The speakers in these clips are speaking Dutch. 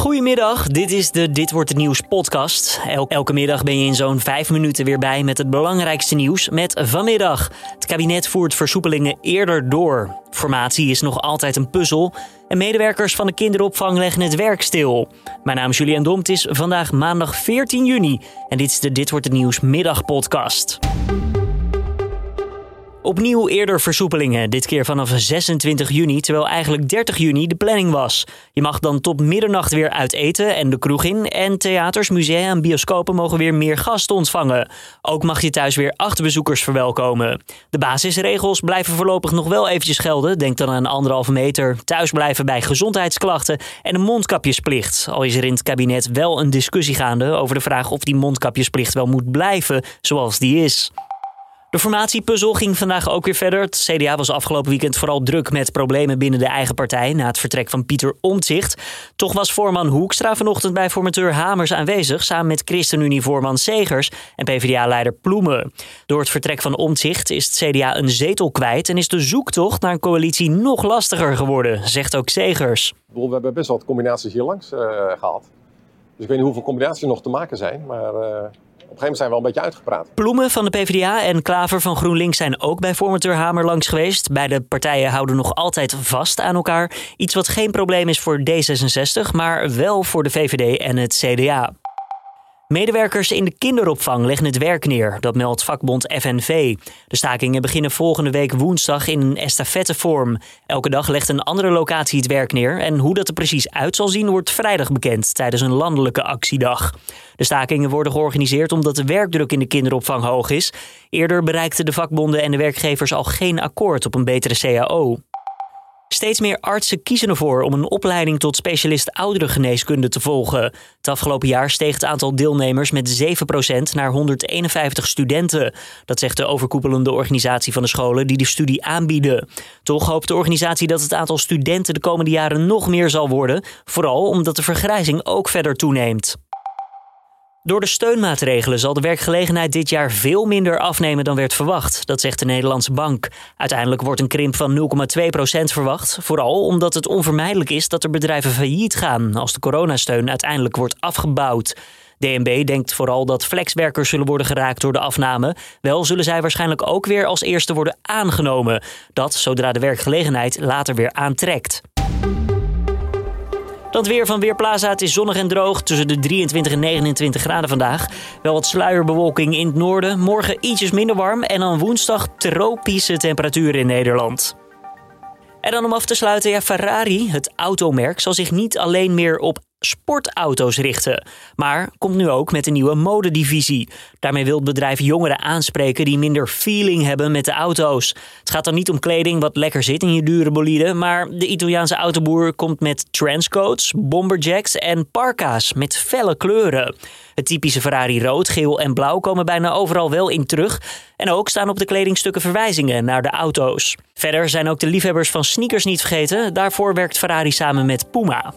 Goedemiddag, dit is de Dit wordt het nieuws podcast. elke middag ben je in zo'n vijf minuten weer bij met het belangrijkste nieuws met vanmiddag. Het kabinet voert versoepelingen eerder door. Formatie is nog altijd een puzzel en medewerkers van de kinderopvang leggen het werk stil. Mijn naam is Julian Dom, het is vandaag maandag 14 juni en dit is de Dit wordt het nieuws middagpodcast. Opnieuw eerder versoepelingen, dit keer vanaf 26 juni, terwijl eigenlijk 30 juni de planning was. Je mag dan tot middernacht weer uit eten en de kroeg in. En theaters, musea en bioscopen mogen weer meer gasten ontvangen. Ook mag je thuis weer acht bezoekers verwelkomen. De basisregels blijven voorlopig nog wel eventjes gelden. Denk dan aan anderhalve meter, thuis blijven bij gezondheidsklachten en een mondkapjesplicht. Al is er in het kabinet wel een discussie gaande over de vraag of die mondkapjesplicht wel moet blijven zoals die is. De formatiepuzzel ging vandaag ook weer verder. Het CDA was afgelopen weekend vooral druk met problemen binnen de eigen partij na het vertrek van Pieter Omtzigt. Toch was voorman Hoekstra vanochtend bij formateur Hamers aanwezig, samen met ChristenUnie-voorman Segers en PvdA-leider Ploemen. Door het vertrek van Omtzigt is het CDA een zetel kwijt en is de zoektocht naar een coalitie nog lastiger geworden, zegt ook Segers. We hebben best wat combinaties hier langs uh, gehad. Dus ik weet niet hoeveel combinaties er nog te maken zijn, maar... Een gegeven moment zijn we wel een beetje uitgepraat. Ploemen van de PvdA en Klaver van GroenLinks zijn ook bij formateur Hamer langs geweest. Beide partijen houden nog altijd vast aan elkaar. Iets wat geen probleem is voor D66, maar wel voor de VVD en het CDA. Medewerkers in de kinderopvang leggen het werk neer, dat meldt vakbond FNV. De stakingen beginnen volgende week woensdag in een estafettevorm. Elke dag legt een andere locatie het werk neer en hoe dat er precies uit zal zien wordt vrijdag bekend tijdens een landelijke actiedag. De stakingen worden georganiseerd omdat de werkdruk in de kinderopvang hoog is. Eerder bereikten de vakbonden en de werkgevers al geen akkoord op een betere CAO. Steeds meer artsen kiezen ervoor om een opleiding tot specialist ouderengeneeskunde te volgen. Het afgelopen jaar steeg het aantal deelnemers met 7% naar 151 studenten. Dat zegt de overkoepelende organisatie van de scholen die de studie aanbieden. Toch hoopt de organisatie dat het aantal studenten de komende jaren nog meer zal worden, vooral omdat de vergrijzing ook verder toeneemt. Door de steunmaatregelen zal de werkgelegenheid dit jaar veel minder afnemen dan werd verwacht, dat zegt de Nederlandse Bank. Uiteindelijk wordt een krimp van 0,2% verwacht, vooral omdat het onvermijdelijk is dat er bedrijven failliet gaan als de coronasteun uiteindelijk wordt afgebouwd. DNB denkt vooral dat flexwerkers zullen worden geraakt door de afname. Wel zullen zij waarschijnlijk ook weer als eerste worden aangenomen. Dat zodra de werkgelegenheid later weer aantrekt. Dan weer van Weerplaza. Het is zonnig en droog tussen de 23 en 29 graden vandaag. Wel wat sluierbewolking in het noorden. Morgen ietsjes minder warm. En dan woensdag tropische temperaturen in Nederland. En dan om af te sluiten, ja, Ferrari, het automerk, zal zich niet alleen meer op sportauto's richten. Maar komt nu ook met een nieuwe modedivisie. Daarmee wil het bedrijf jongeren aanspreken die minder feeling hebben met de auto's. Het gaat dan niet om kleding wat lekker zit in je dure bolide, maar de Italiaanse autoboer komt met trenchcoats, bomberjacks en parka's met felle kleuren. Het typische Ferrari rood, geel en blauw komen bijna overal wel in terug. En ook staan op de kledingstukken verwijzingen naar de auto's. Verder zijn ook de liefhebbers van sneakers niet vergeten. Daarvoor werkt Ferrari samen met Puma.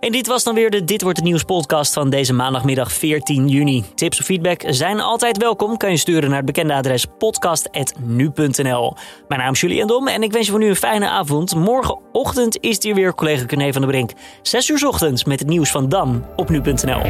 En dit was dan weer de Dit wordt het nieuws podcast van deze maandagmiddag 14 juni. Tips of feedback zijn altijd welkom. Kan je sturen naar het bekende adres podcast.nu.nl. Mijn naam is Julian Dom en ik wens je voor nu een fijne avond. Morgenochtend is hier weer collega Corné van der Brink. 6 uur ochtends met het nieuws van Dan op nu.nl.